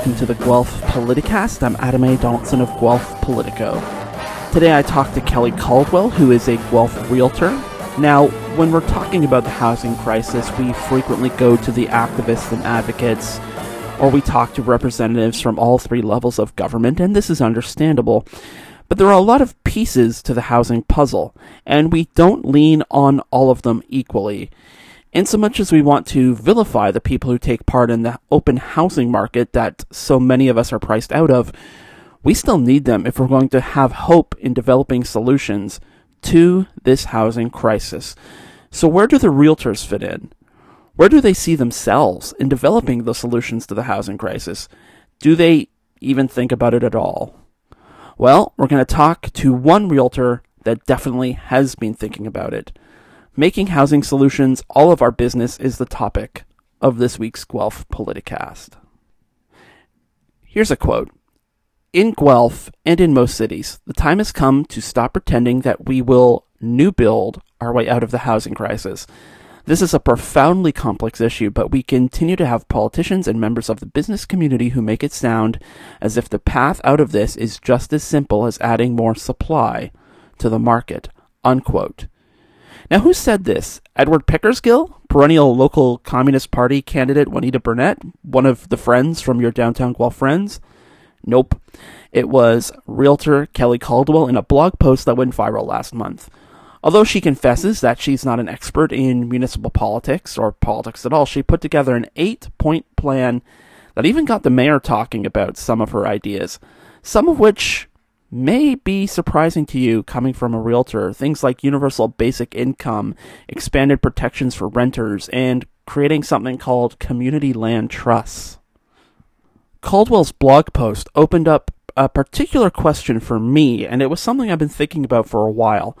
Welcome to the Guelph Politicast. I'm Adam A. Donaldson of Guelph Politico. Today I talked to Kelly Caldwell, who is a Guelph realtor. Now, when we're talking about the housing crisis, we frequently go to the activists and advocates, or we talk to representatives from all three levels of government, and this is understandable. But there are a lot of pieces to the housing puzzle, and we don't lean on all of them equally. Insomuch as we want to vilify the people who take part in the open housing market that so many of us are priced out of, we still need them if we're going to have hope in developing solutions to this housing crisis. So, where do the realtors fit in? Where do they see themselves in developing the solutions to the housing crisis? Do they even think about it at all? Well, we're going to talk to one realtor that definitely has been thinking about it. Making housing solutions all of our business is the topic of this week's Guelph Politicast. Here's a quote In Guelph and in most cities, the time has come to stop pretending that we will new build our way out of the housing crisis. This is a profoundly complex issue, but we continue to have politicians and members of the business community who make it sound as if the path out of this is just as simple as adding more supply to the market. Unquote. Now, who said this? Edward Pickersgill, perennial local Communist Party candidate Juanita Burnett, one of the friends from your downtown Guelph friends? Nope. It was realtor Kelly Caldwell in a blog post that went viral last month. Although she confesses that she's not an expert in municipal politics or politics at all, she put together an eight point plan that even got the mayor talking about some of her ideas, some of which may be surprising to you coming from a realtor. Things like universal basic income, expanded protections for renters, and creating something called community land trusts. Caldwell's blog post opened up a particular question for me, and it was something I've been thinking about for a while.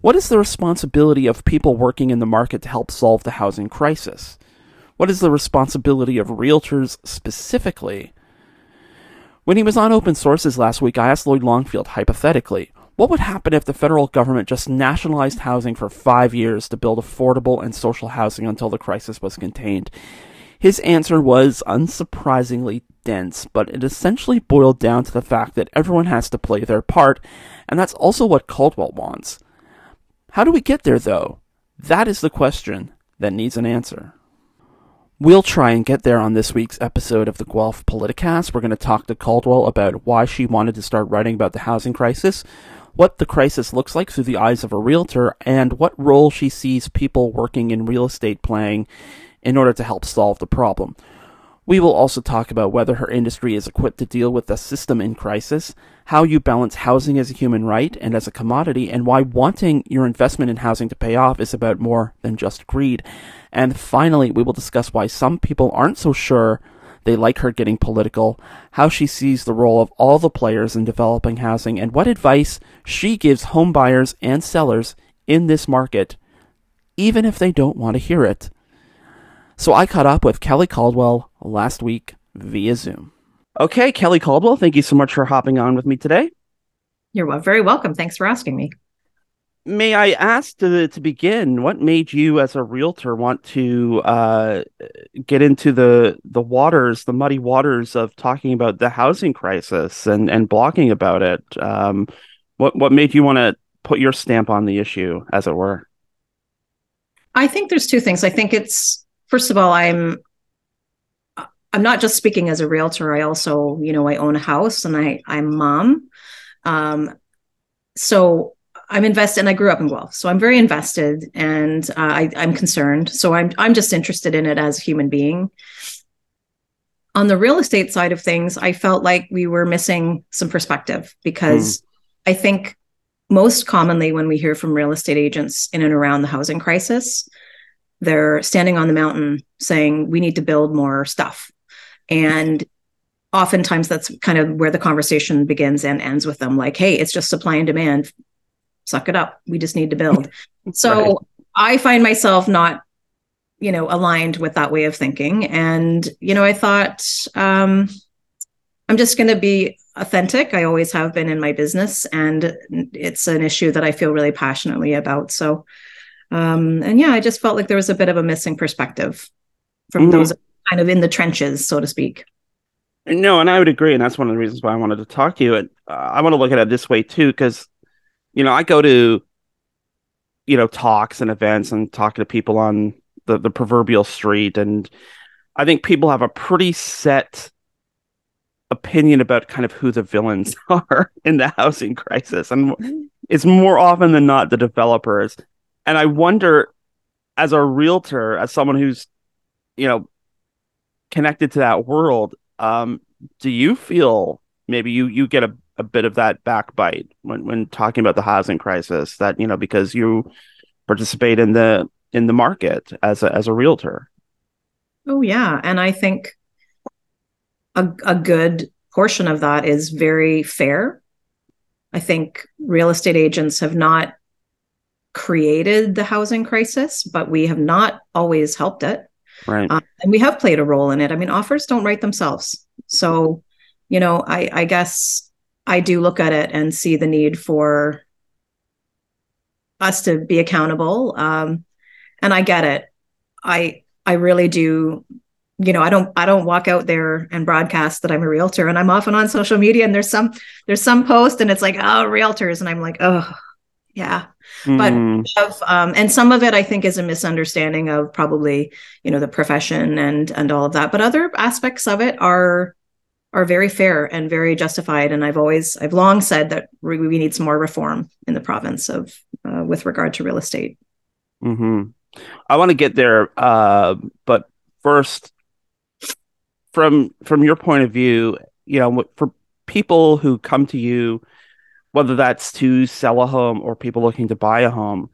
What is the responsibility of people working in the market to help solve the housing crisis? What is the responsibility of realtors specifically? When he was on Open Sources last week, I asked Lloyd Longfield hypothetically, what would happen if the federal government just nationalized housing for five years to build affordable and social housing until the crisis was contained? His answer was unsurprisingly dense, but it essentially boiled down to the fact that everyone has to play their part, and that's also what Caldwell wants. How do we get there, though? That is the question that needs an answer. We'll try and get there on this week's episode of the Guelph Politicast. We're going to talk to Caldwell about why she wanted to start writing about the housing crisis, what the crisis looks like through the eyes of a realtor, and what role she sees people working in real estate playing in order to help solve the problem. We will also talk about whether her industry is equipped to deal with the system in crisis, how you balance housing as a human right and as a commodity, and why wanting your investment in housing to pay off is about more than just greed. And finally, we will discuss why some people aren't so sure they like her getting political, how she sees the role of all the players in developing housing, and what advice she gives home buyers and sellers in this market, even if they don't want to hear it. So I caught up with Kelly Caldwell last week via Zoom. Okay, Kelly Caldwell, thank you so much for hopping on with me today. You're very welcome. Thanks for asking me. May I ask to, to begin, what made you as a realtor want to uh, get into the the waters, the muddy waters of talking about the housing crisis and, and blogging about it? Um, what what made you want to put your stamp on the issue, as it were? I think there's two things. I think it's first of all, I'm I'm not just speaking as a realtor. I also, you know, I own a house and I I'm mom. Um, so I'm invested, and I grew up in Guelph, so I'm very invested, and uh, I, I'm concerned. So I'm I'm just interested in it as a human being. On the real estate side of things, I felt like we were missing some perspective because mm. I think most commonly when we hear from real estate agents in and around the housing crisis, they're standing on the mountain saying we need to build more stuff. And oftentimes that's kind of where the conversation begins and ends with them like hey it's just supply and demand. Suck it up. We just need to build. So right. i find myself not you know aligned with that way of thinking. And you know i thought um i'm just going to be authentic. I always have been in my business and it's an issue that i feel really passionately about. So um, and yeah, I just felt like there was a bit of a missing perspective from mm-hmm. those kind of in the trenches, so to speak. No, and I would agree, and that's one of the reasons why I wanted to talk to you. And uh, I want to look at it this way too, because you know I go to you know talks and events and talking to people on the the proverbial street, and I think people have a pretty set opinion about kind of who the villains are in the housing crisis, and it's more often than not the developers. And I wonder, as a realtor, as someone who's you know connected to that world um, do you feel maybe you you get a, a bit of that backbite when when talking about the housing crisis that you know because you participate in the in the market as a as a realtor? Oh yeah, and I think a a good portion of that is very fair. I think real estate agents have not created the housing crisis, but we have not always helped it. Right. Um, and we have played a role in it. I mean, offers don't write themselves. So, you know, I, I guess I do look at it and see the need for us to be accountable. Um, and I get it. I I really do you know i don't i don't walk out there and broadcast that i'm a realtor and i'm often on social media and there's some there's some post and it's like oh realtors and i'm like oh yeah mm. but hmm. have, um, and some of it i think is a misunderstanding of probably you know the profession and and all of that but other aspects of it are are very fair and very justified and i've always i've long said that we, we need some more reform in the province of uh, with regard to real estate mm-hmm. i want to get there uh, but first from from your point of view you know for people who come to you whether that's to sell a home or people looking to buy a home,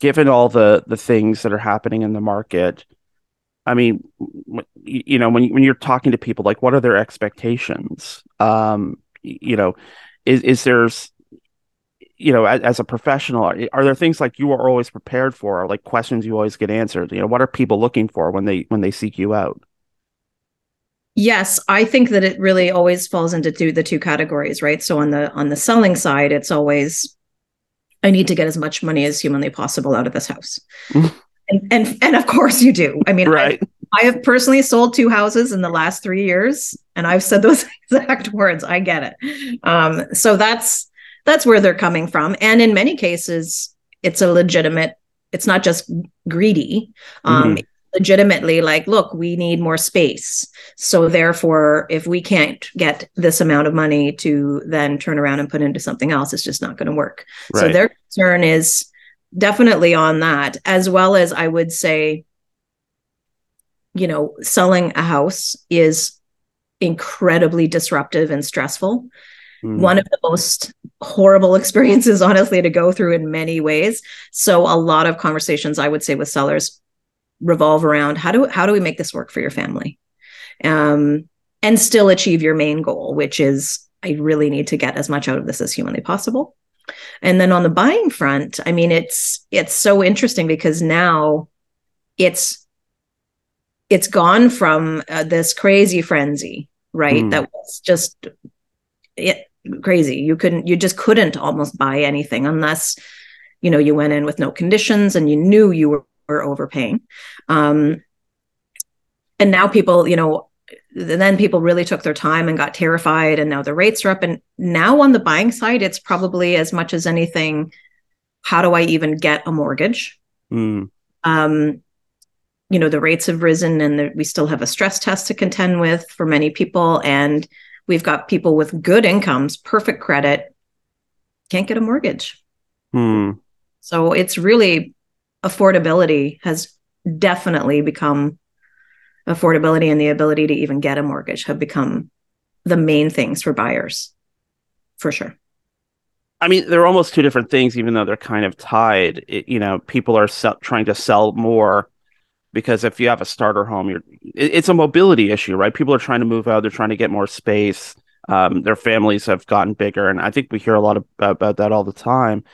given all the the things that are happening in the market, I mean, you know, when when you're talking to people, like, what are their expectations? Um, you know, is is there's you know, as, as, a professional, are, are, there things like you are always prepared for, or like questions you always get answered? You know, what are people looking for when they when they seek you out? Yes, I think that it really always falls into two, the two categories, right? So on the on the selling side, it's always I need to get as much money as humanly possible out of this house. and and and of course you do. I mean, right. I, I have personally sold two houses in the last 3 years and I've said those exact words. I get it. Um, so that's that's where they're coming from and in many cases it's a legitimate it's not just greedy um, mm-hmm legitimately like look we need more space so therefore if we can't get this amount of money to then turn around and put into something else it's just not going to work right. so their concern is definitely on that as well as i would say you know selling a house is incredibly disruptive and stressful mm. one of the most horrible experiences honestly to go through in many ways so a lot of conversations i would say with sellers revolve around how do how do we make this work for your family? Um, and still achieve your main goal which is i really need to get as much out of this as humanly possible. And then on the buying front i mean it's it's so interesting because now it's it's gone from uh, this crazy frenzy right? Mm. that was just it, crazy. You couldn't you just couldn't almost buy anything unless you know you went in with no conditions and you knew you were were overpaying. Um, and now people, you know, then people really took their time and got terrified, and now the rates are up. And now on the buying side, it's probably as much as anything how do I even get a mortgage? Mm. Um, you know, the rates have risen, and the, we still have a stress test to contend with for many people. And we've got people with good incomes, perfect credit, can't get a mortgage. Mm. So it's really affordability has definitely become affordability and the ability to even get a mortgage have become the main things for buyers for sure. I mean they're almost two different things even though they're kind of tied. It, you know people are trying to sell more because if you have a starter home you're it, it's a mobility issue right? People are trying to move out they're trying to get more space. Um, their families have gotten bigger and i think we hear a lot of, about that all the time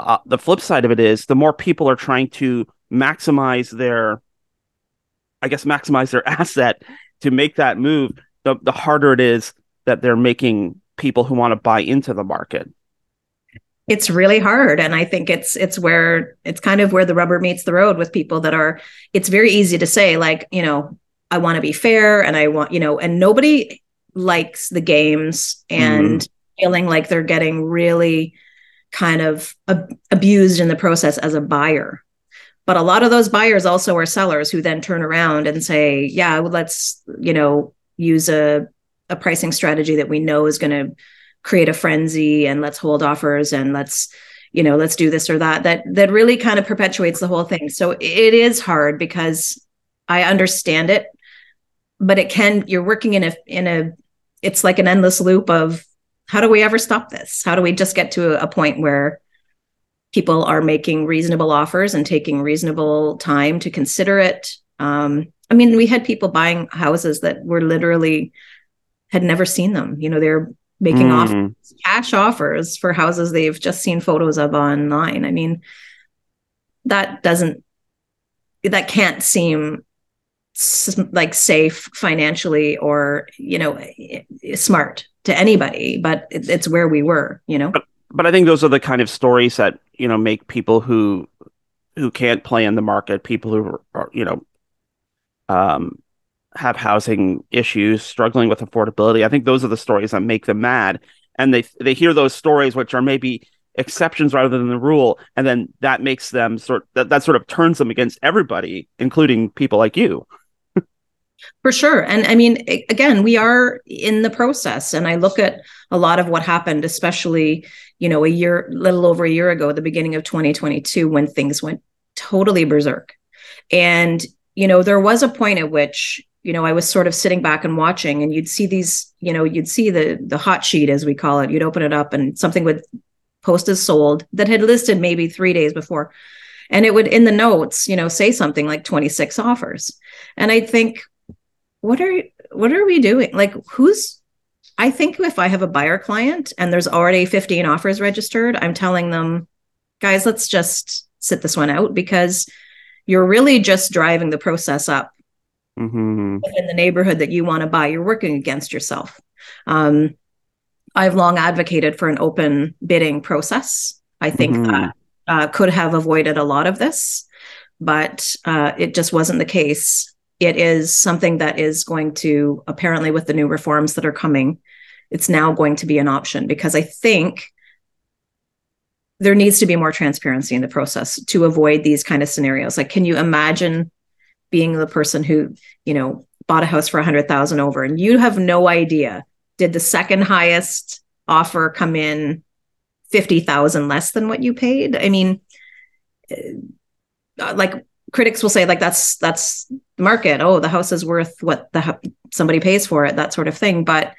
uh, the flip side of it is the more people are trying to maximize their i guess maximize their asset to make that move the, the harder it is that they're making people who want to buy into the market it's really hard and i think it's it's where it's kind of where the rubber meets the road with people that are it's very easy to say like you know i want to be fair and i want you know and nobody likes the games and mm-hmm. feeling like they're getting really kind of ab- abused in the process as a buyer. But a lot of those buyers also are sellers who then turn around and say, yeah, well, let's, you know, use a, a pricing strategy that we know is going to create a frenzy and let's hold offers and let's, you know, let's do this or that. That that really kind of perpetuates the whole thing. So it is hard because I understand it, but it can, you're working in a in a it's like an endless loop of how do we ever stop this? How do we just get to a point where people are making reasonable offers and taking reasonable time to consider it? Um, I mean, we had people buying houses that were literally had never seen them. You know, they're making mm. offers, cash offers for houses they've just seen photos of online. I mean, that doesn't that can't seem like safe financially or you know smart to anybody but it's where we were you know? But, but i think those are the kind of stories that you know make people who who can't play in the market people who are you know um have housing issues struggling with affordability i think those are the stories that make them mad. And they they hear those stories which are maybe exceptions rather than the rule and then that makes them sort that, that sort of turns them against everybody including people like you for sure. And I mean, again, we are in the process. And I look at a lot of what happened, especially, you know, a year, little over a year ago, the beginning of 2022, when things went totally berserk. And, you know, there was a point at which, you know, I was sort of sitting back and watching, and you'd see these, you know, you'd see the the hot sheet as we call it. You'd open it up and something would post as sold that had listed maybe three days before. And it would in the notes, you know, say something like 26 offers. And I think, what are what are we doing? Like who's I think if I have a buyer client and there's already 15 offers registered, I'm telling them, guys, let's just sit this one out because you're really just driving the process up mm-hmm. in the neighborhood that you want to buy. You're working against yourself. Um, I've long advocated for an open bidding process. I think mm-hmm. that uh, could have avoided a lot of this, but uh, it just wasn't the case it is something that is going to apparently with the new reforms that are coming it's now going to be an option because i think there needs to be more transparency in the process to avoid these kind of scenarios. Like can you imagine being the person who you know bought a house for 100000 over and you have no idea did the second highest offer come in 50000 less than what you paid? I mean uh, like critics will say like that's that's market oh the house is worth what the somebody pays for it that sort of thing. But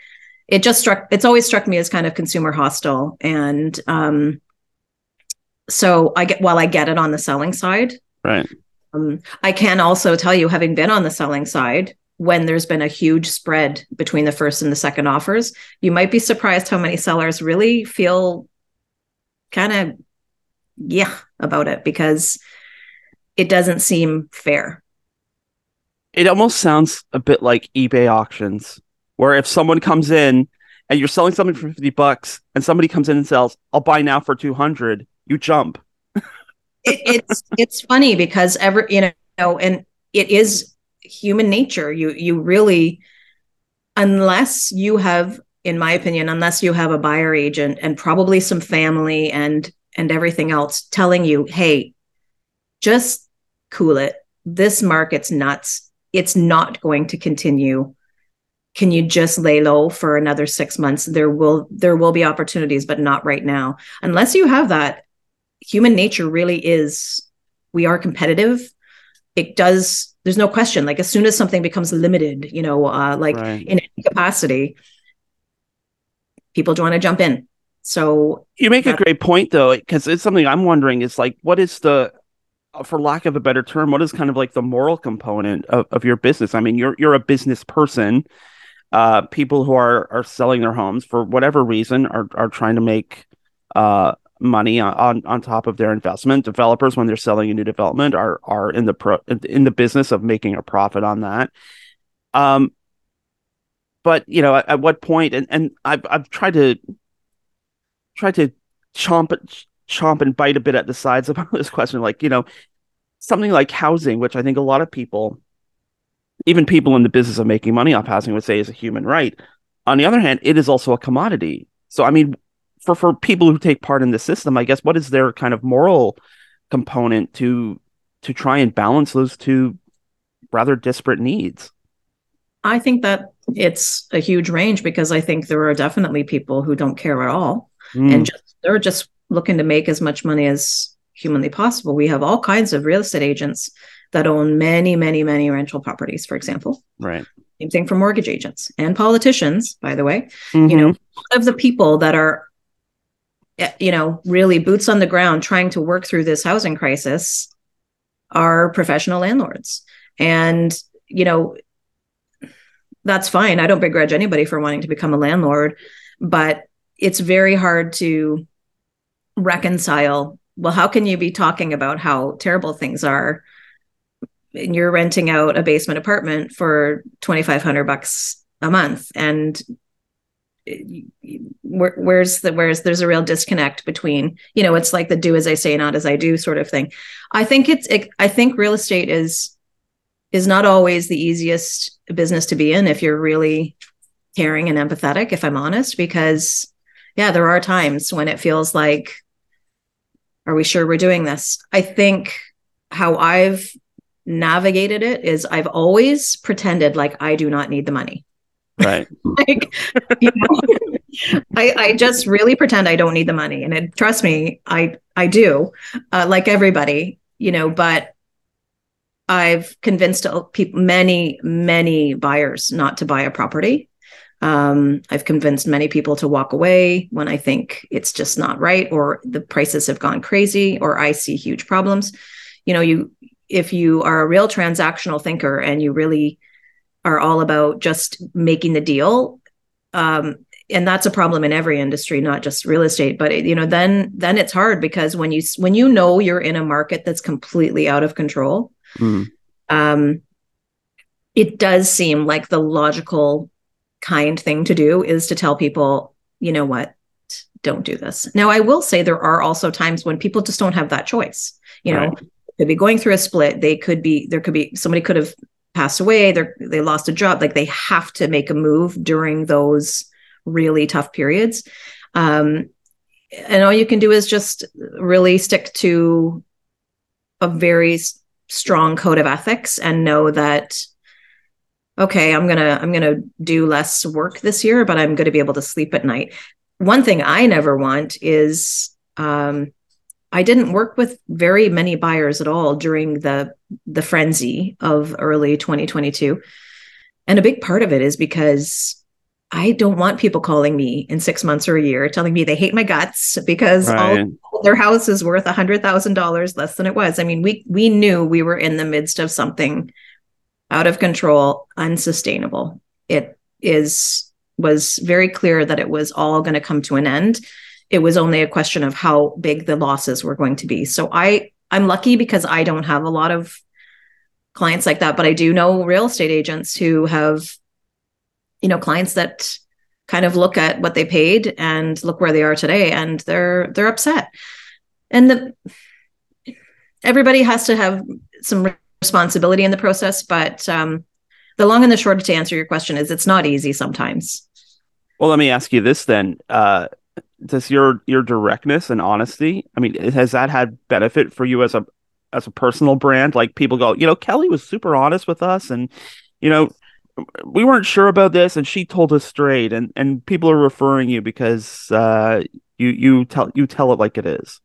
it just struck it's always struck me as kind of consumer hostile. And um so i get while i get it on the selling side right. um, i can also tell you having been on the selling side when there's been a huge spread between the first and the second offers you might be surprised how many sellers really feel kind of yeah about it because it doesn't seem fair. It almost sounds a bit like eBay auctions, where if someone comes in and you're selling something for 50 bucks and somebody comes in and sells, I'll buy now for 200, you jump. it, it's it's funny because ever you know and it is human nature you you really unless you have in my opinion unless you have a buyer agent and probably some family and and everything else telling you hey just cool it. This market's nuts. It's not going to continue. Can you just lay low for another 6 months? There will there will be opportunities but not right now. Unless you have that human nature really is we are competitive. It does there's no question like as soon as something becomes limited, you know, uh like right. in capacity people want to jump in. So you make a great point though, because it's something I'm wondering is like, what is the for lack of a better term, what is kind of like the moral component of, of your business? I mean, you're you're a business person. Uh, people who are are selling their homes for whatever reason are are trying to make uh, money on on top of their investment. Developers, when they're selling a new development, are are in the pro in the business of making a profit on that. Um, but you know, at, at what point? And and I've I've tried to try to chomp chomp and bite a bit at the sides about this question. Like, you know, something like housing, which I think a lot of people, even people in the business of making money off housing, would say is a human right. on the other hand, it is also a commodity. So, I mean, for for people who take part in the system, I guess what is their kind of moral component to to try and balance those two rather disparate needs? I think that it's a huge range because I think there are definitely people who don't care at all mm. and just they're just looking to make as much money as humanly possible. We have all kinds of real estate agents that own many, many, many rental properties, for example. Right. Same thing for mortgage agents and politicians, by the way. Mm-hmm. You know, of the people that are, eh, you know, really boots on the ground trying to work through this housing crisis are professional landlords. And, you know, that's fine. I don't begrudge anybody for wanting to become a landlord, but it's very hard to reconcile. Well, how can you be talking about how terrible things are and you're renting out a basement apartment for 2500 bucks a month and eh, where, where's the where's there's a real disconnect between you know it's like the do as i say not as i do sort of thing i think it's it, i think real estate is is not always the easiest business to be in if you're really caring and empathetic if i'm honest because yeah there are times when it feels like are we sure we're doing this i think how i've navigated it is I've always pretended like I do not need the money. Right. like, you know, I, I just really pretend I don't need the money. And it, trust me, I, I do, uh, like everybody, you know, but I've convinced people, many, many buyers not to buy a property. Um, I've convinced many people to walk away when I think it's just not right, or the prices have gone crazy, or I see huge problems. You know, you if you are a real transactional thinker and you really are all about just making the deal um, and that's a problem in every industry not just real estate but it, you know then then it's hard because when you when you know you're in a market that's completely out of control mm. um, it does seem like the logical kind thing to do is to tell people you know what don't do this now i will say there are also times when people just don't have that choice you know right could be going through a split. They could be, there could be, somebody could have passed away. They they lost a job. Like they have to make a move during those really tough periods. Um, and all you can do is just really stick to a very strong code of ethics and know that okay i'm gonna i'm gonna do less work this year but i'm gonna be able to sleep at night one thing i never want is um, I didn't work with very many buyers at all during the the frenzy of early 2022. And a big part of it is because I don't want people calling me in six months or a year telling me they hate my guts because right. all their house is worth a hundred thousand dollars less than it was. I mean, we we knew we were in the midst of something out of control, unsustainable. It is was very clear that it was all going to come to an end it was only a question of how big the losses were going to be. So I I'm lucky because I don't have a lot of clients like that, but I do know real estate agents who have you know clients that kind of look at what they paid and look where they are today and they're they're upset. And the everybody has to have some responsibility in the process, but um the long and the short to answer your question is it's not easy sometimes. Well, let me ask you this then. Uh, does your your directness and honesty i mean has that had benefit for you as a as a personal brand like people go you know kelly was super honest with us and you know we weren't sure about this and she told us straight and and people are referring you because uh you you tell you tell it like it is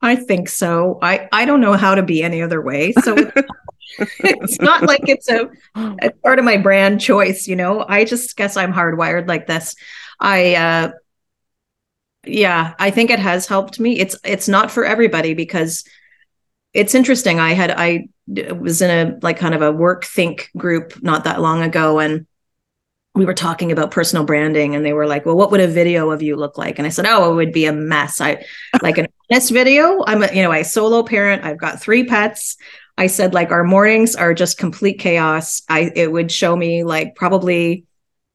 i think so i i don't know how to be any other way so it's not like it's a, a part of my brand choice you know? I just guess i'm hardwired like this. I uh yeah i think it has helped me. It's it's not for everybody because it's interesting. I had i was in a like kind of a work think group not that long ago and we were talking about personal branding and they were like well what would a video of you look like? And i said oh it would be a mess. I like an honest video. I'm a you know a solo parent. I've got three pets i said like our mornings are just complete chaos i it would show me like probably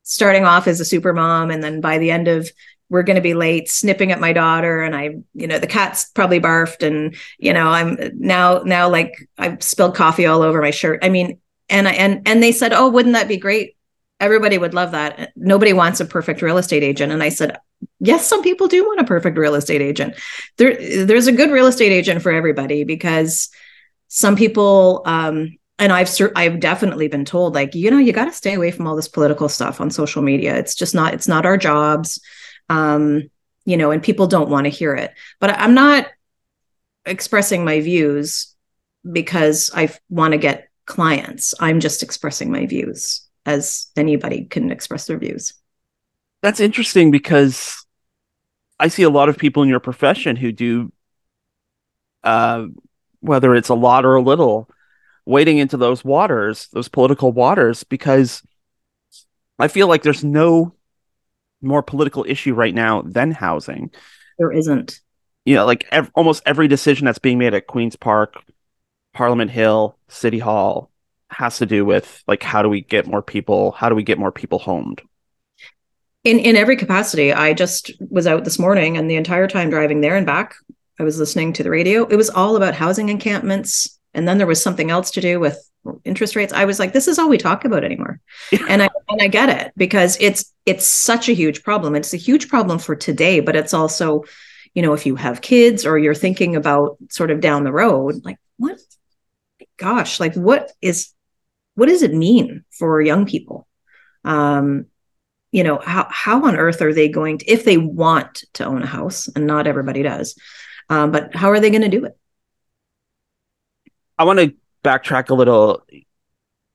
starting off as a super mom and then by the end of we're going to be late snipping at my daughter and i you know the cat's probably barfed and you know i'm now now like i've spilled coffee all over my shirt i mean and i and and they said oh wouldn't that be great everybody would love that. Nobody wants a perfect real estate agent. And I said, yes, some people do want a perfect real estate agent. There, there's a good real estate agent for everybody because some people, um, and I've I've definitely been told like you know you got to stay away from all this political stuff on social media. It's just not it's not our jobs, um, you know, and people don't want to hear it. But I'm not expressing my views because I want to get clients. I'm just expressing my views as anybody can express their views. That's interesting because I see a lot of people in your profession who do, uh, whether it's a lot or a little, wading into those waters, those political waters, because I feel like there's no more political issue right now than housing. There isn't. You know, like ev- almost every decision that's being made at Queen's Park, Parliament Hill, City Hall, has to do with like how do we get more people how do we get more people homed in in every capacity i just was out this morning and the entire time driving there and back i was listening to the radio. It was all about housing encampments. And then there was something else to do with interest rates. I was like this is all we talk about anymore. And i and i get it because it's it's such a huge problem. It's a huge problem for today but it's also you know if you have kids or you're thinking about sort of down the road like what? Gosh like what is what does it mean for young people? Um, you know, how how on earth are they going to if they want to own a house, and not everybody does, um, but how are they going to do it? I want to backtrack a little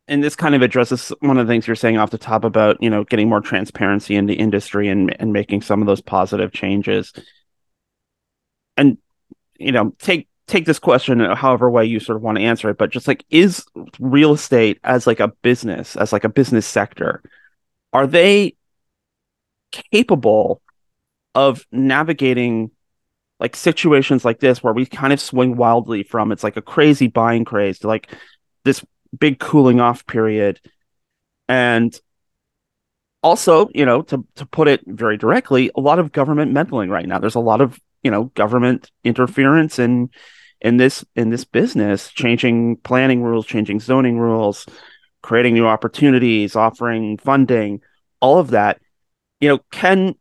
and this kind of addresses one of the things you're saying off the top about you know getting more transparency in the industry and and making some of those positive changes and you know take take this question however way you sort of want to answer it but just like is real estate as like a business as like a business sector are they capable of navigating like situations like this where we kind of swing wildly from it's like a crazy buying craze to like this big cooling off period. And also you know to to put it very directly a lot of government meddling right now. There's a lot of you know government interference in in this in this business changing planning rules changing zoning rules creating new opportunities offering funding all of that. You know can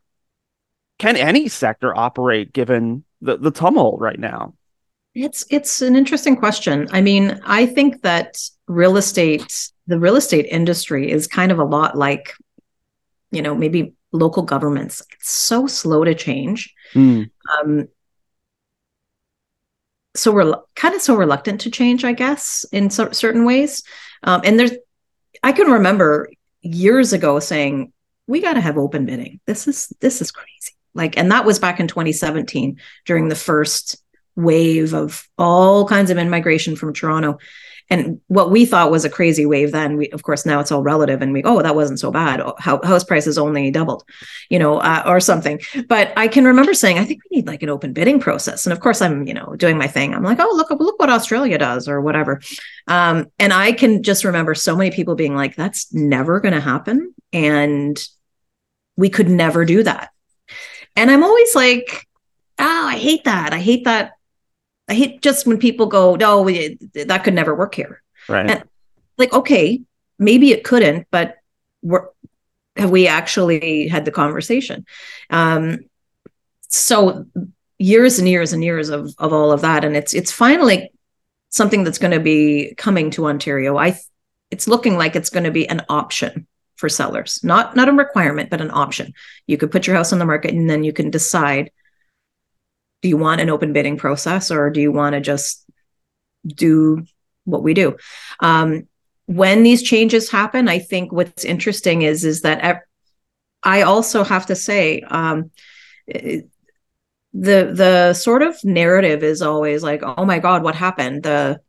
can any sector operate given the, the tumult right now it's it's an interesting question i mean i think that real estate the real estate industry is kind of a lot like you know maybe local governments it's so slow to change mm. um, so we're kind of so reluctant to change, I guess, in so, certain ways. Um, and there's, I can remember years ago saying, we got to have open bidding. This is, this is crazy. Like, and that was back in 2017 during the first wave of all kinds of immigration from Toronto. And what we thought was a crazy wave then we of course now it's all relative and we oh that wasn't so bad. How house prices only doubled you know uh, or something. But i can remember saying i think we need like an open bidding process. And of course i'm you know doing my thing. I'm like oh look look what australia does or whatever. Um, and i can just remember so many people being like that's never going to happen. And we could never do that and i'm always like oh i hate that i hate that I hate just when people go, no, that could never work here. Right. And like, okay, maybe it couldn't, but we're, have we actually had the conversation? Um, so years and years and years of, of all of that. And it's, it's finally something that's going to be coming to Ontario. I, it's looking like it's going to be an option for sellers, not, not a requirement, but an option. You could put your house on the market and then you can decide do you want an open bidding process or do you want to just do what we do? Um, when these changes happen i think what's interesting is is that i also have to say um, the the sort of narrative is always like oh my god what happened? The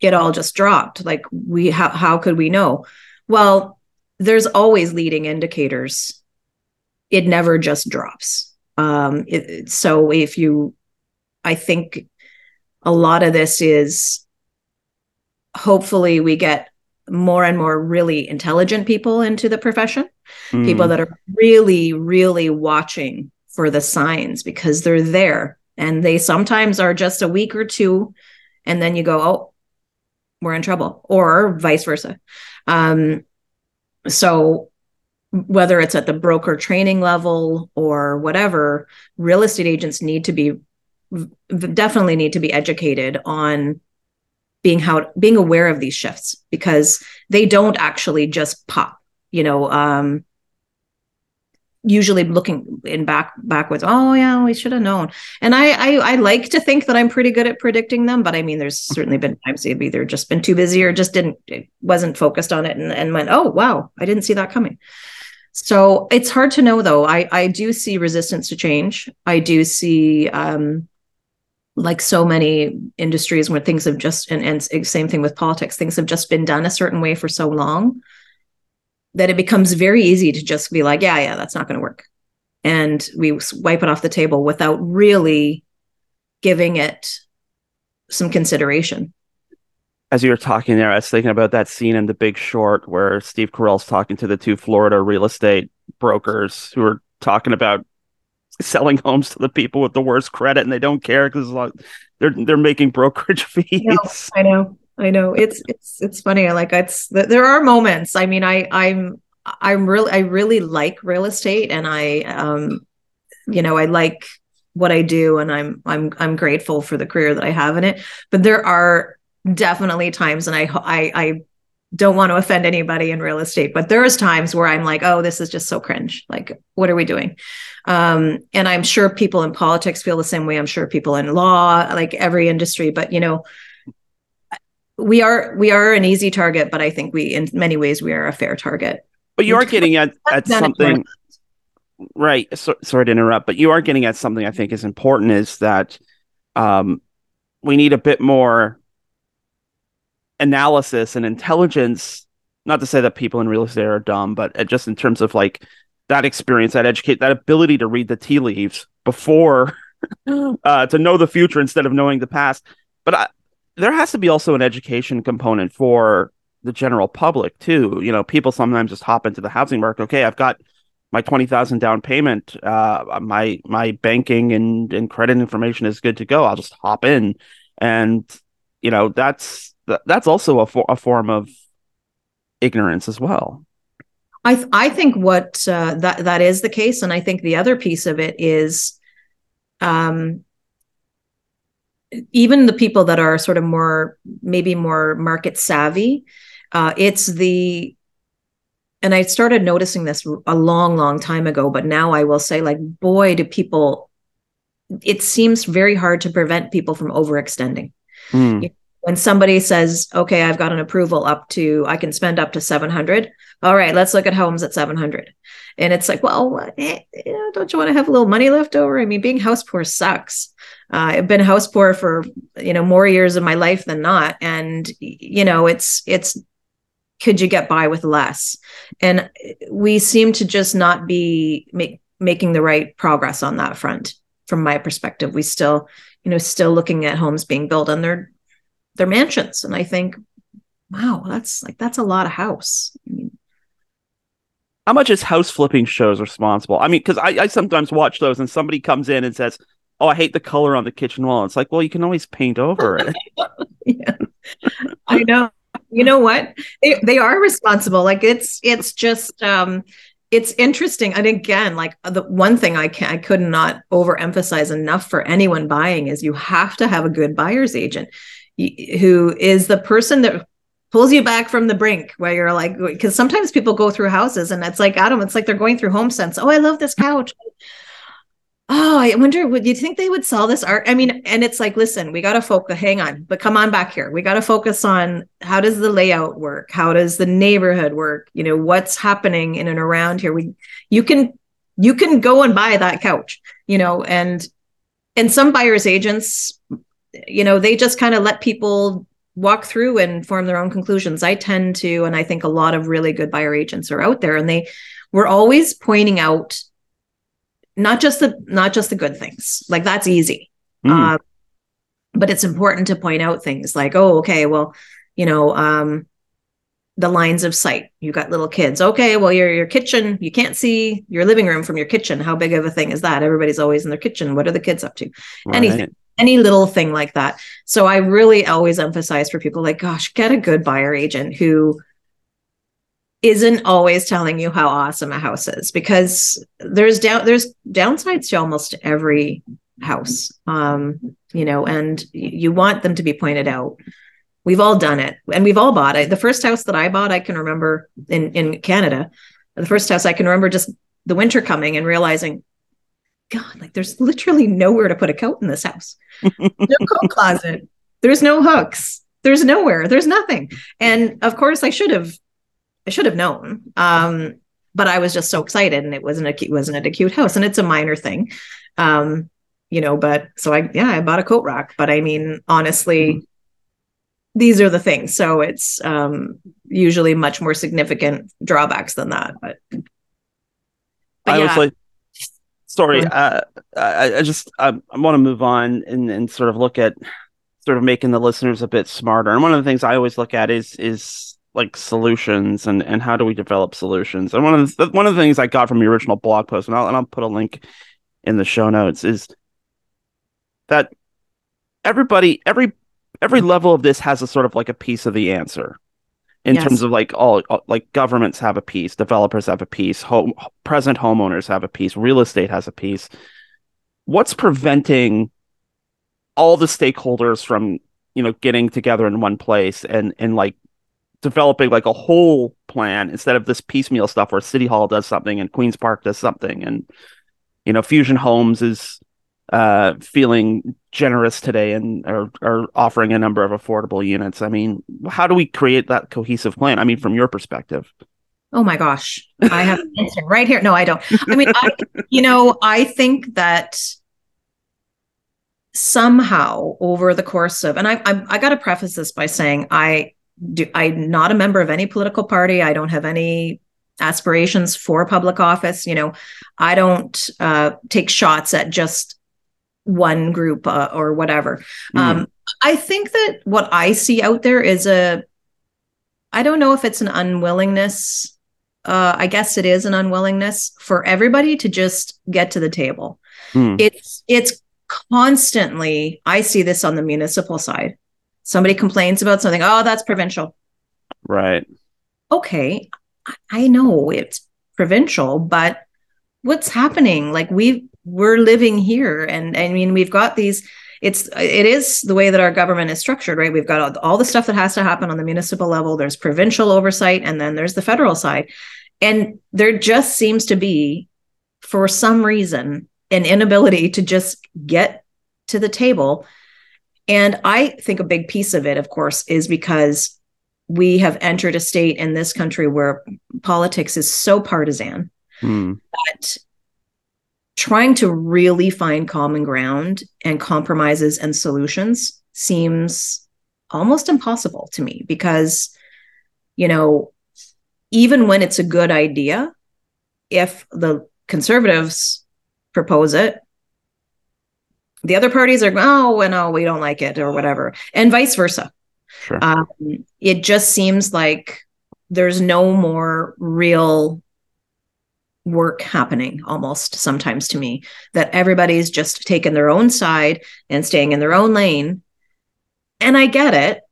it all just dropped. Like we how, how could we know? Well there's always leading indicators it never just drops um, it, so if you, I think a lot of this is hopefully we get more and more really intelligent people into the profession, mm. people that are really, really watching for the signs because they're there and they sometimes are just a week or two and then you go, oh, we're in trouble, or vice versa. Um, so whether it's at the broker training level or whatever, real estate agents need to be definitely need to be educated on being how being aware of these shifts because they don't actually just pop you know um usually looking in back backwards oh yeah we should have known. And I, I i like to think that i'm pretty good at predicting them but i mean there's certainly been times they've either just been too busy or just didn't wasn't focused on it and, and went oh wow i didn't see that coming. So it's hard to know though. I i do see resistance to change. I do see um like so many industries where things have just and, and same thing with politics things have just been done a certain way for so long that it becomes very easy to just be like yeah yeah that's not going to work and we wipe it off the table without really giving it some consideration as you were talking there i was thinking about that scene in the big short where steve carell's talking to the two florida real estate brokers who are talking about selling homes to the people with the worst credit and they don't care because they're they're making brokerage fees. I know, I know. I know. It's it's it's funny. I like it's there are moments. I mean, I I'm I'm really I really like real estate and I um you know, I like what I do and I'm I'm I'm grateful for the career that I have in it. But there are definitely times and I I I don't want to offend anybody in real estate, but there's times where I'm like, oh, this is just so cringe. Like, what are we doing? Um, and I'm sure people in politics feel the same way. I'm sure people in law, like every industry, but you know, we are we are an easy target, but I think we in many ways we are a fair target. But you are getting at, at something right. So, sorry to interrupt, but you are getting at something I think is important is that um, we need a bit more analysis and intelligence not to say that people in real estate are dumb but uh, just in terms of like that experience that educate that ability to read the tea leaves before uh, to know the future instead of knowing the past but I, there has to be also an education component for the general public too. You know people sometimes just hop into the housing market. Okay i've got my 20,000 down payment. Uh, my my banking and and credit information is good to go. I'll just hop in. And you know that's that's also a, a form of ignorance as well. I th- I think what uh, that that is the case, and I think the other piece of it is, um, even the people that are sort of more maybe more market savvy, uh, it's the and I started noticing this a long, long time ago, but now I will say, like, boy, do people, it seems very hard to prevent people from overextending. Mm when somebody says, okay, I've got an approval up to, I can spend up to 700. All right, let's look at homes at 700. And it's like, well, eh, don't you want to have a little money left over? I mean, being house poor sucks. Uh, I've been house poor for, you know, more years of my life than not. And, you know, it's, it's, could you get by with less? And we seem to just not be make, making the right progress on that front. From my perspective, we still, you know, still looking at homes being built and they're their mansions and i think wow that's like that's a lot of house I mean, how much is house flipping shows responsible i mean because I, I sometimes watch those and somebody comes in and says oh i hate the color on the kitchen wall. It's like well you can always paint over it. Yeah i know. You know what? They, they are responsible. Like it's it's just um it's interesting. And again like the one thing i can i could not overemphasize enough for anyone buying is you have to have a good buyer's agent who is the person that pulls you back from the brink where you're like because sometimes people go through houses and it's like adam it's like they're going through HomeSense oh i love this couch oh i wonder would you think they would sell this art? I mean and it's like listen we got to focus hang on but come on back here. We got to focus on how does the layout work? How does the neighborhood work? You know what's happening in and around here? We you can you can go and buy that couch you know and and some buyers agents you know they just kind of let people walk through and form their own conclusions. I tend to and i think a lot of really good buyer agents are out there and they were always pointing out not just the not just the good things. Like that's easy. Mm. but it's important to point out things like oh okay well you know um the lines of sight. You got little kids. Okay well your your kitchen you can't see your living room from your kitchen. How big of a thing is that? Everybody's always in their kitchen. What are the kids up to? Right. anything any little thing like that. So I really always emphasize for people like, gosh, get a good buyer agent who isn't always telling you how awesome a house is because there's down there's downsides to almost every house. Um you know and you want them to be pointed out. We've all done it and we've all bought it. The first house that i bought i can remember in in canada the first house i can remember just the winter coming and realizing god like there's literally nowhere to put a coat in this house. No coat closet. There's no hooks. There's nowhere. There's nothing. And of course i should have i should have known um but i was just so excited and it wasn't a it wasn't a cute house and it's a minor thing um you know but so i yeah i bought a coat rack but i mean honestly mm-hmm. these are the things so it's um usually much more significant drawbacks than that but, but i yeah. was like sorry uh, I, I just I, I want to move on and, and sort of look at sort of making the listeners a bit smarter. And one of the things I always look at is is like solutions and and how do we develop solutions. And one of the one of the things I got from the original blog post, and I'll and I'll put a link in the show notes, is that everybody every every level of this has a sort of like a piece of the answer in yes. terms of like all like governments have a piece developers have a piece home present homeowners have a piece real estate has a piece what's preventing all the stakeholders from you know getting together in one place and and like developing like a whole plan instead of this piecemeal stuff where city hall does something and queens park does something and you know fusion homes is uh feeling generous today and are, are offering a number of affordable units. I mean how do we create that cohesive plan? I mean from your perspective. Oh my gosh. I have an answer right here. No i don't. I mean I, you know i think that somehow over the course of and I I, I got to preface this by saying I do I'm not a member of any political party. I don't have any aspirations for public office. You know, I don't uh, take shots at just one group uh, or whatever. Mm. Um, I think that what I see out there is a I don't know if it's an unwillingness. Uh, I guess it is an unwillingness for everybody to just get to the table. Mm. It's it's constantly, I see this on the municipal side. Somebody complains about something, oh, that's provincial. Right. Okay. I know it's provincial, but what's happening? Like we we're living here and I mean we've got these it's it is the way that our government is structured right we've got all, all, the stuff that has to happen on the municipal level there's provincial oversight and then there's the federal side and there just seems to be for some reason an inability to just get to the table. And I think a big piece of it, of course, is because we have entered a state in this country where politics is so partisan mm. that trying to really find common ground and compromises and solutions seems almost impossible to me because, you know, even when it's a good idea, if the conservatives propose it the other parties are oh well, no we don't like it or whatever and vice versa sure. um, it just seems like there's no more real work happening almost sometimes to me that everybody's just taking their own side and staying in their own lane and i get it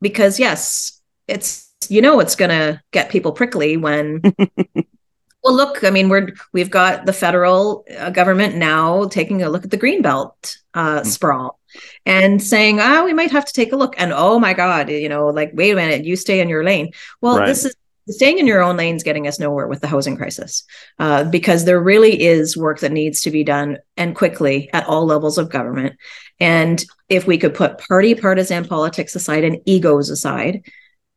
because yes it's you know it's going to get people prickly when Well, look, I mean, we're we've got the federal uh, government now taking a look at the greenbelt uh, mm. sprawl and saying, "Ah, oh, we might have to take a look." And oh my God, you know, like wait a minute, you stay in your lane. Well, right. this is staying in your own lane is getting us nowhere with the housing crisis uh, because there really is work that needs to be done and quickly at all levels of government. And if we could put party partisan politics aside and egos aside,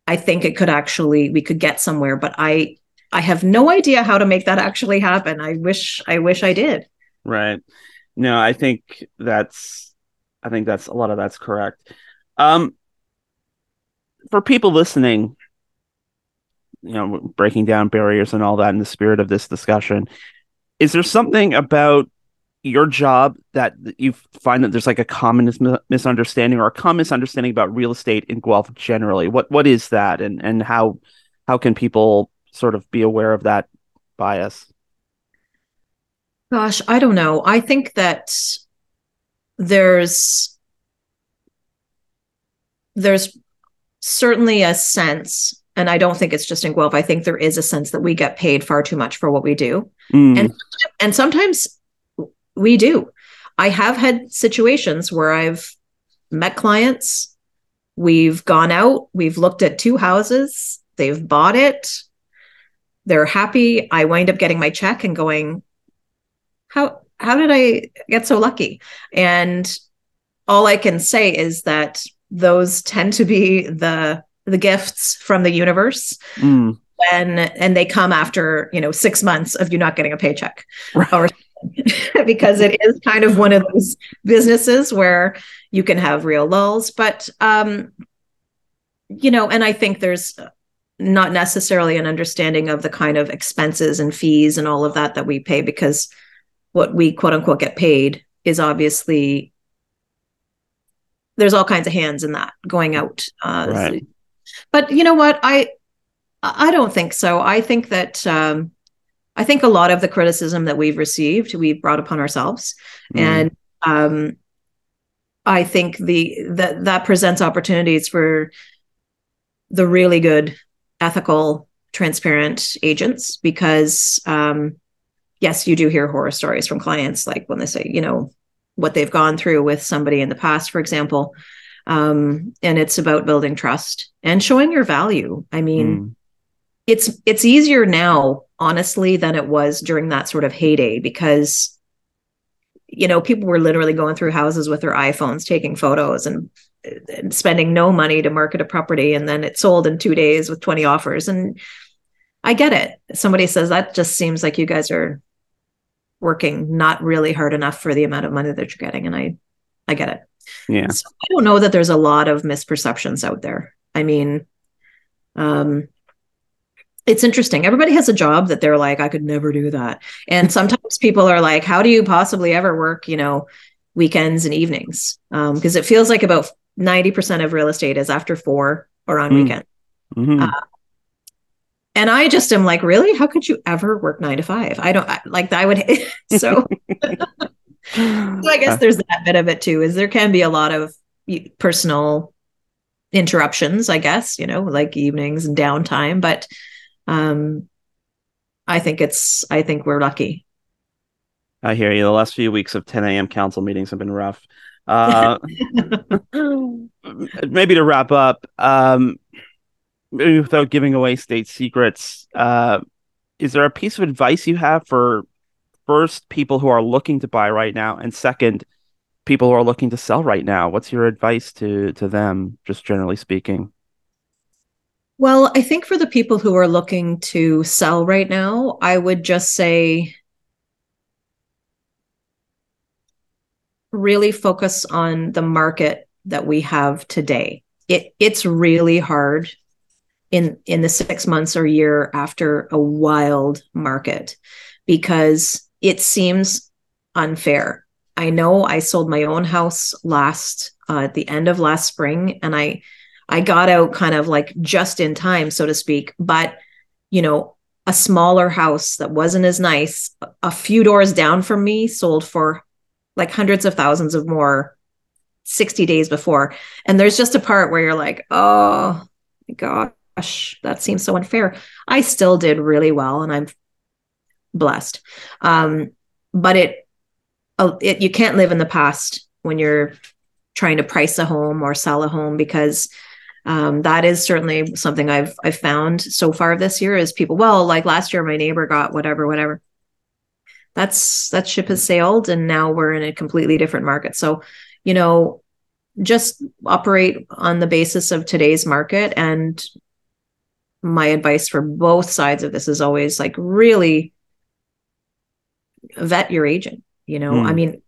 I think it could actually we could get somewhere. But I I have no idea how to make that actually happen. I wish I wish I did. Right. No, I think that's I think that's a lot of that's correct. Um for people listening, you know, breaking down barriers and all that in the spirit of this discussion, is there something about your job that you find that there's like a common mis- misunderstanding or a common misunderstanding about real estate in Guelph generally? What what is that and and how how can people sort of be aware of that bias? Gosh, I don't know. I think that there's there's certainly a sense and I don't think it's just in Guelph. I think there is a sense that we get paid far too much for what we do, Mm. and and sometimes we do. I have had situations where I've met clients, we've gone out, we've looked at two houses, they've bought it, they're happy. I wind up getting my check and going, how how did I get so lucky? And all I can say is that those tend to be the the gifts from the universe Mm. and and they come after you know six months of you not getting a paycheck Right. because it is kind of one of those businesses where you can have real lulls but um you know and i think there's not necessarily an understanding of the kind of expenses and fees and all of that that we pay because what we quote unquote get paid is obviously there's all kinds of hands in that going out uh Right. but you know what i i don't think so i think that um i think a lot of the criticism that we've received we've brought upon ourselves Mm. and um i think the that that presents opportunities for the really good ethical transparent agents because um yes you do hear horror stories from clients like when they say you know what they've gone through with somebody in the past for example um and it's about building trust and showing your value i mean Mm. it's it's easier now honestly than it was during that sort of heyday because you know people were literally going through houses with their iPhones taking photos and, and spending no money to market a property and then it sold in 2 days with 20 offers and I get it somebody says that just seems like you guys are working not really hard enough for the amount of money that you're getting and I I get it Yeah. so I don't know that there's a lot of misperceptions out there. I mean, um, it's interesting. Everybody has a job that they're like, I could never do that. And sometimes people are like, how do you possibly ever work, you know, weekends and evenings? Um, because it feels like about 90% of real estate is after four or on Mm. weekend. Mhm. Uh, And I just am like, really? How could you ever work nine to five? I don't I, like I would. so So I guess there's that bit of it too. Is there can be a lot of personal interruptions, I guess, you know, like evenings and downtime. But um, I think it's I think we're lucky. I hear you. The last few weeks of 10 a.m. council meetings have been rough. Uh, maybe to wrap up, um, maybe without giving away state secrets, uh, is there a piece of advice you have for first people who are looking to buy right now, and second, people who are looking to sell right now? What's your advice to to them, just generally speaking? Well, I think for the people who are looking to sell right now, I would just say really focus on the market that we have today. It it's really hard in in the 6 months or year after a wild market because it seems unfair. I know I sold my own house last uh, at the end of last spring and I I got out kind of like just in time, so to speak. But, you know, a smaller house that wasn't as nice, a few doors down from me sold for like hundreds of thousands of more 60 days before. And there's just a part where you're like, oh my gosh, that seems so unfair. I still did really well and I'm blessed. Um, but it, uh, it, you can't live in the past when you're trying to price a home or sell a home because um, that is certainly something I've I've found so far this year is people well like last year my neighbor got whatever whatever that's that ship has sailed and now we're in a completely different market. So you know just operate on the basis of today's market. And my advice for both sides of this is always like really vet your agent you know? Hmm. i mean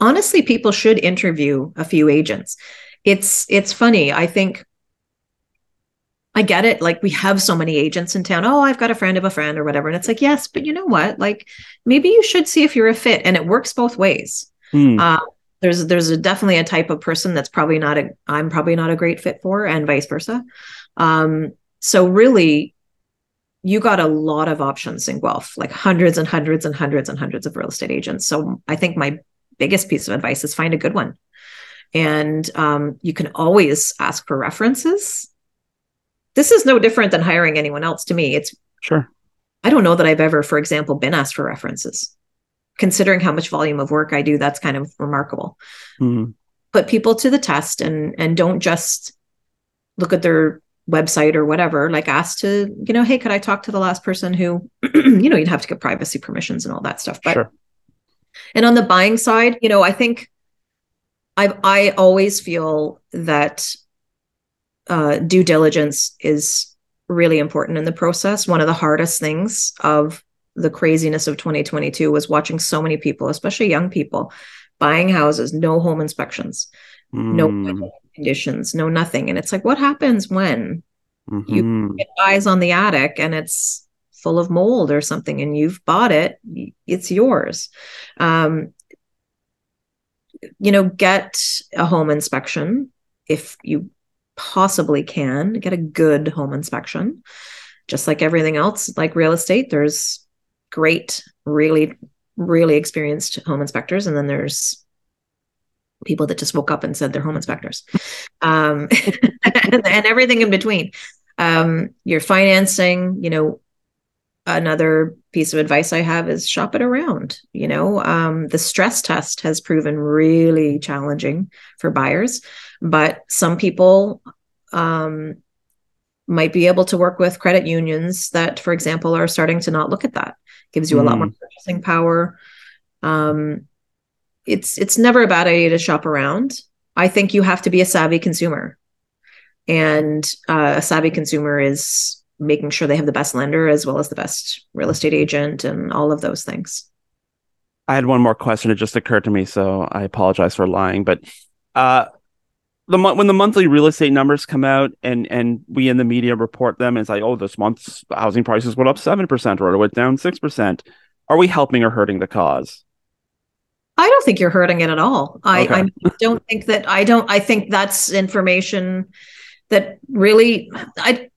honestly people should interview a few agents. It's it's funny. I think i get it. Like we have so many agents in town. Oh i've got a friend of a friend or whatever. And it's like yes but you know what? Like maybe you should see if you're a fit and it works both ways Hmm. uh, there's there's a, definitely a type of person that's probably not a i'm probably not a great fit for and vice versa um so really you got a lot of options in Guelph, like hundreds and hundreds and hundreds and hundreds of real estate agents. So I think my biggest piece of advice is find a good one. And um, you can always ask for references. this is no different than hiring anyone else to me. It's sure. I don't know that I've ever, for example, been asked for references. Considering how much volume of work I do, that's kind of remarkable. Mm. Put people to the test and and don't just look at their website or whatever. Like ask to, you know, hey, could I talk to the last person who, you know, you'd have to get privacy permissions and all that stuff. But sure. and on the buying side, you know, I think I've I always feel that uh, due diligence is really important in the process. One of the hardest things of the craziness of 2022 was watching so many people, especially young people, buying houses, no home inspections, Mm. no conditions, no nothing. And it's like, what happens when Mhm. you get eyes on the attic and it's full of mold or something and you've bought it, it's yours. Um, you know, get a home inspection if you possibly can, get a good home inspection. Just like everything else, like real estate, there's great, really, really experienced home inspectors, and then there's people that just woke up and said they're home inspectors, um, and, and everything in between. Um, your financing, you know, another piece of advice I have is shop it around. You know, um, the stress test has proven really challenging for buyers, but some people um, might be able to work with credit unions that, for example, are starting to not look at that. Gives you a lot more purchasing power. Um, it's it's never a bad idea to shop around. I think you have to be a savvy consumer, and uh, a savvy consumer is making sure they have the best lender as well as the best real estate agent and all of those things. I had one more question. It just occurred to me, so I apologize for lying. But uh, the when the monthly real estate numbers come out and and we in the media report them, it's like, oh, this month's housing prices went up seven percent or it went down six percent. Are we helping or hurting the cause? I don't think you're hurting it at all. I, okay. I don't think that. I don't. I think that's information that really. I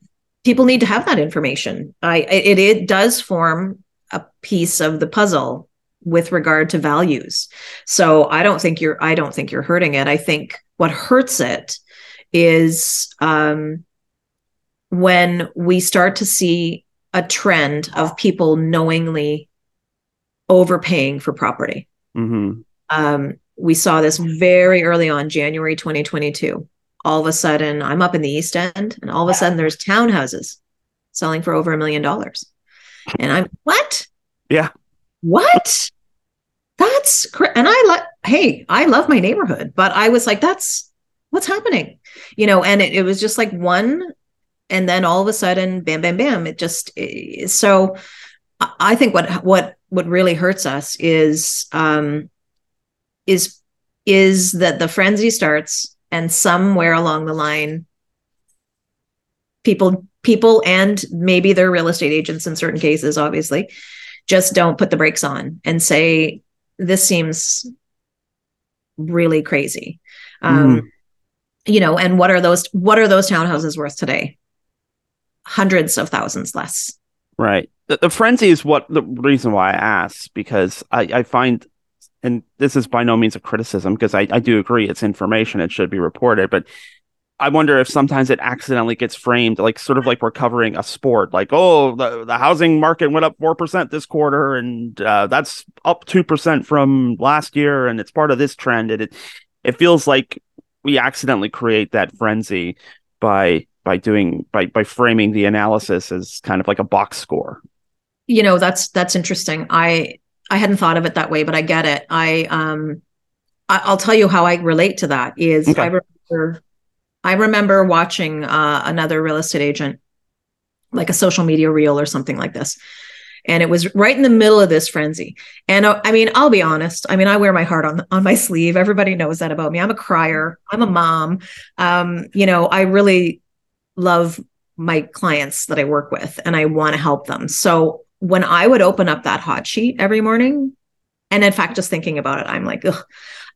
people need to have that information. I it it does form a piece of the puzzle with regard to values. So I don't think you're I don't think you're hurting it. I think what hurts it is um, when we start to see a trend of people knowingly overpaying for property. Mm-hmm. Um, we saw this very early on, January 2022. All of a sudden, I'm up in the East End, and all of a sudden, there's townhouses selling for over a million dollars. And I'm, what? Yeah. What? That's cr-. and I like hey, I love my neighborhood, but I was like, that's what's happening, you know. And it, it was just like one, and then all of a sudden, bam, bam, bam. It just so. I think what what what really hurts us is um, is is that the frenzy starts, and somewhere along the line, people people and maybe their real estate agents in certain cases, obviously, just don't put the brakes on and say this seems really crazy. Um, mm. You know, and what are those? What are those townhouses worth today? Hundreds of thousands less. Right. The, the frenzy is what the reason why I ask because I, I find, and this is by no means a criticism because I, I do agree it's information it should be reported, but I wonder if sometimes it accidentally gets framed like sort of like we're covering a sport, like oh the the housing market went up four percent this quarter, and uh, that's up two percent from last year, and it's part of this trend. And it it feels like we accidentally create that frenzy by by doing by by framing the analysis as kind of like a box score. You know that's that's interesting. I I hadn't thought of it that way, but I get it. I um I, will tell you how I relate to that. Is okay. I remember I remember watching uh, another real estate agent, like a social media reel or something like this. And it was right in the middle of this frenzy. And uh, I mean, I'll be honest. I mean, I wear my heart on on my sleeve. Everybody knows that about me. I'm a crier. I'm a mom. Um, you know, I really love my clients that I work with, and I want to help them. So when I would open up that hot sheet every morning, and in fact, just thinking about it, I'm like, ugh,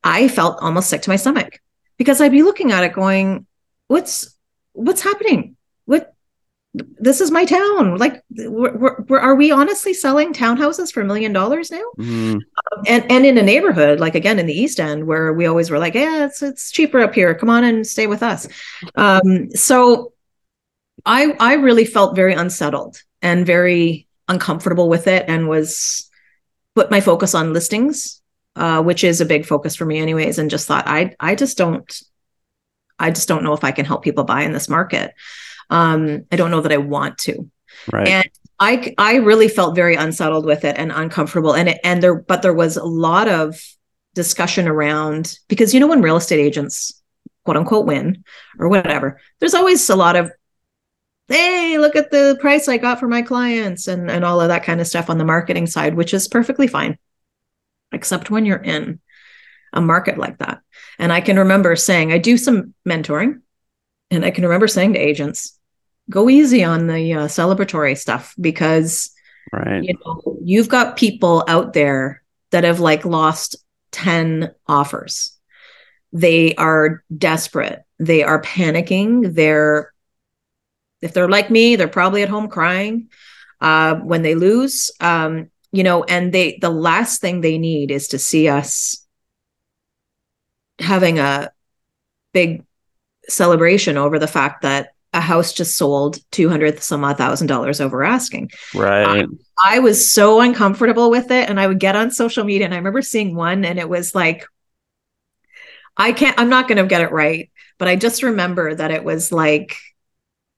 I felt almost sick to my stomach because I'd be looking at it going, what's what's happening? What this is my town. Like, we're, we're, are we honestly selling townhouses for a million dollars now? Mm. and and in a neighborhood like again in the East End where we always were like, yeah, it's it's cheaper up here. Come on and stay with us. Um, so I I really felt very unsettled and very uncomfortable with it and was put my focus on listings, uh, which is a big focus for me anyways, and just thought I I just don't I just don't know if I can help people buy in this market. Um, I don't know that I want to. Right. And I I really felt very unsettled with it and uncomfortable. And it, and there but there was a lot of discussion around because you know when real estate agents quote unquote win or whatever, there's always a lot of hey, look at the price I got for my clients and and all of that kind of stuff on the marketing side, which is perfectly fine. Except when you're in a market like that. And I can remember saying, I do some mentoring, and I can remember saying to agents, go easy on the uh, celebratory stuff because right. you know you've got people out there that have like lost 10 offers. They are desperate. They are panicking. They're if they're like me, they're probably at home crying uh, when they lose. Um, you know, and they the last thing they need is to see us having a big celebration over the fact that a house just sold 200 some odd thousand dollars over asking. Right. I, I was so uncomfortable with it. And I would get on social media and I remember seeing one and it was like, I can't, I'm not going to get it right. But I just remember that it was like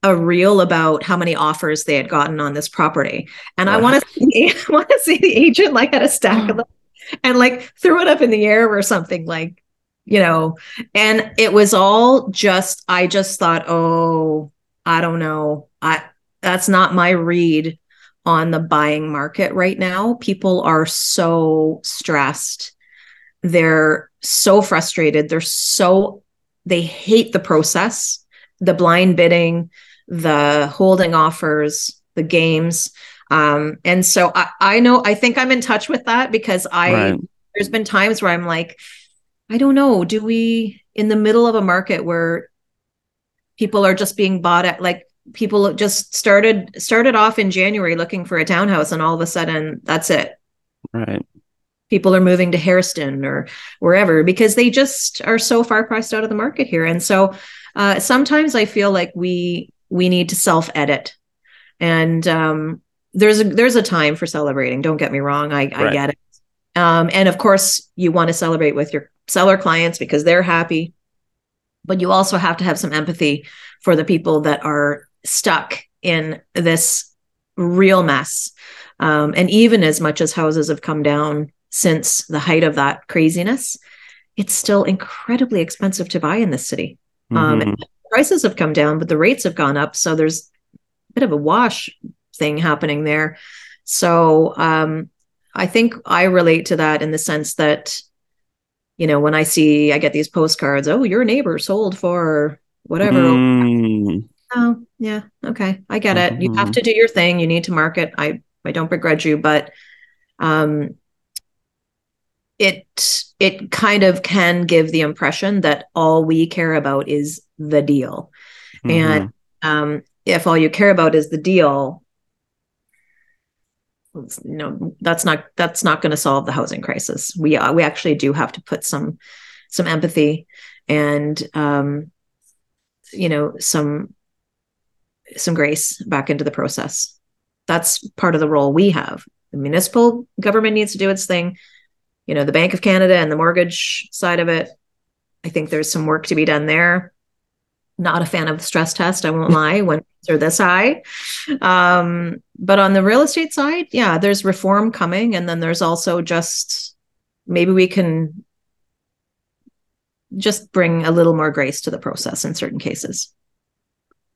a reel about how many offers they had gotten on this property. And. I want to see, I want to see the agent like had a stack of mm. them and like threw it up in the air or something like you know. And it was all just i just thought oh i don't know. I that's not my read on the buying market right now. People are so stressed. They're so frustrated. They're so they hate the process the blind bidding the holding offers the games um and so i i know i think i'm in touch with that because i right. there's been times where i'm like I don't know. Do we in the middle of a market where people are just being bought at like people just started started off in January looking for a townhouse and all of a sudden that's it. Right. People are moving to Harriston or wherever because they just are so far priced out of the market here. And so uh, sometimes I feel like we we need to self edit. And um, there's a there's a time for celebrating. Don't get me wrong. I, right. I get it. Um, and of course, you want to celebrate with your seller clients because they're happy. But you also have to have some empathy for the people that are stuck in this real mess. Um, and even as much as houses have come down since the height of that craziness, it's still incredibly expensive to buy in this city. Um, mm-hmm. Um, prices have come down, but the rates have gone up. So there's a bit of a wash thing happening there. So um, I think I relate to that in the sense that you know, when I see, I get these postcards, oh, your neighbor sold for whatever. Mm. Oh, yeah. Okay. I get it. Mm-hmm. You have mm-hmm. to do your thing. You need to market. I, I don't begrudge you, but, um, it, it kind of can give the impression that all we care about is the deal. Mm-hmm. And, um, if all you care about is the deal, you know that's not that's not going to solve the housing crisis we uh, we actually do have to put some some empathy and um you know some some grace back into the process that's part of the role we have the municipal government needs to do its thing you know the bank of canada and the mortgage side of it. I think there's some work to be done there. Not a fan of the stress test i won't lie when they're this high. Um, but on the real estate side yeah there's reform coming and then there's also just maybe we can just bring a little more grace to the process in certain cases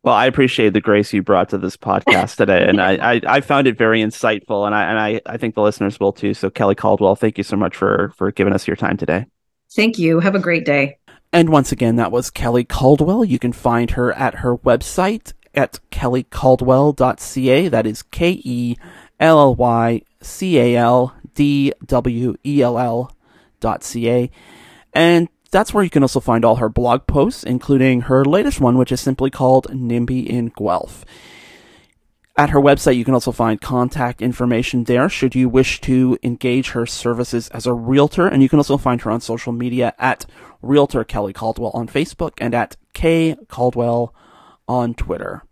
well, I appreciate the grace you brought to this podcast today, and I, I, I, found it very insightful, and I and I, I think the listeners will too. So, Kelly Caldwell, thank you so much for for giving us your time today. Thank you. Have a great day. And once again, that was Kelly Caldwell. You can find her at her website at kellycaldwell.ca. That is K E L L Y C A L D W E L L dot C A. And that's where you can also find all her blog posts, including her latest one, which is simply called NIMBY in Guelph. At her website, you can also find contact information there should you wish to engage her services as a realtor. And you can also find her on social media at Realtor Kelly Caldwell on Facebook and at K Caldwell on Twitter.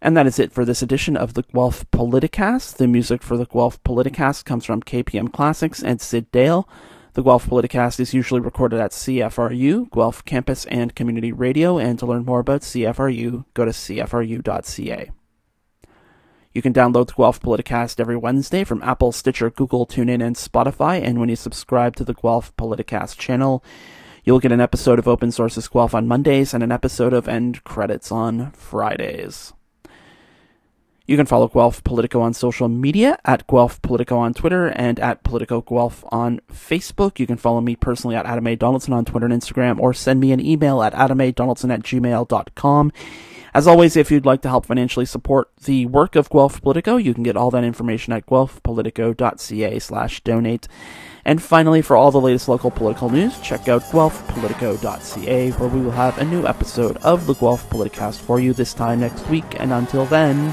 And that is it for this edition of the Guelph Politicast. The music for the Guelph Politicast comes from KPM Classics and Syd Dale. The Guelph Politicast is usually recorded at CFRU, Guelph Campus and Community Radio, and to learn more about CFRU, go to cfru.ca. You can download the Guelph Politicast every Wednesday from Apple, Stitcher, Google, TuneIn, and Spotify. And when you subscribe to the Guelph Politicast channel, you'll get an episode of Open Sources Guelph on Mondays and an episode of End Credits on Fridays. You can follow Guelph Politico on social media at Guelph Politico on Twitter and at Politico Guelph on Facebook. You can follow me personally at Adam A. Donaldson on Twitter and Instagram or send me an email at adamadonaldson at gmail.com. As always, if you'd like to help financially support the work of Guelph Politico, you can get all that information at guelphpolitico.ca slash donate. And finally, for all the latest local political news, check out guelphpolitico.ca, where we will have a new episode of the Guelph Politicast for you this time next week. And until then,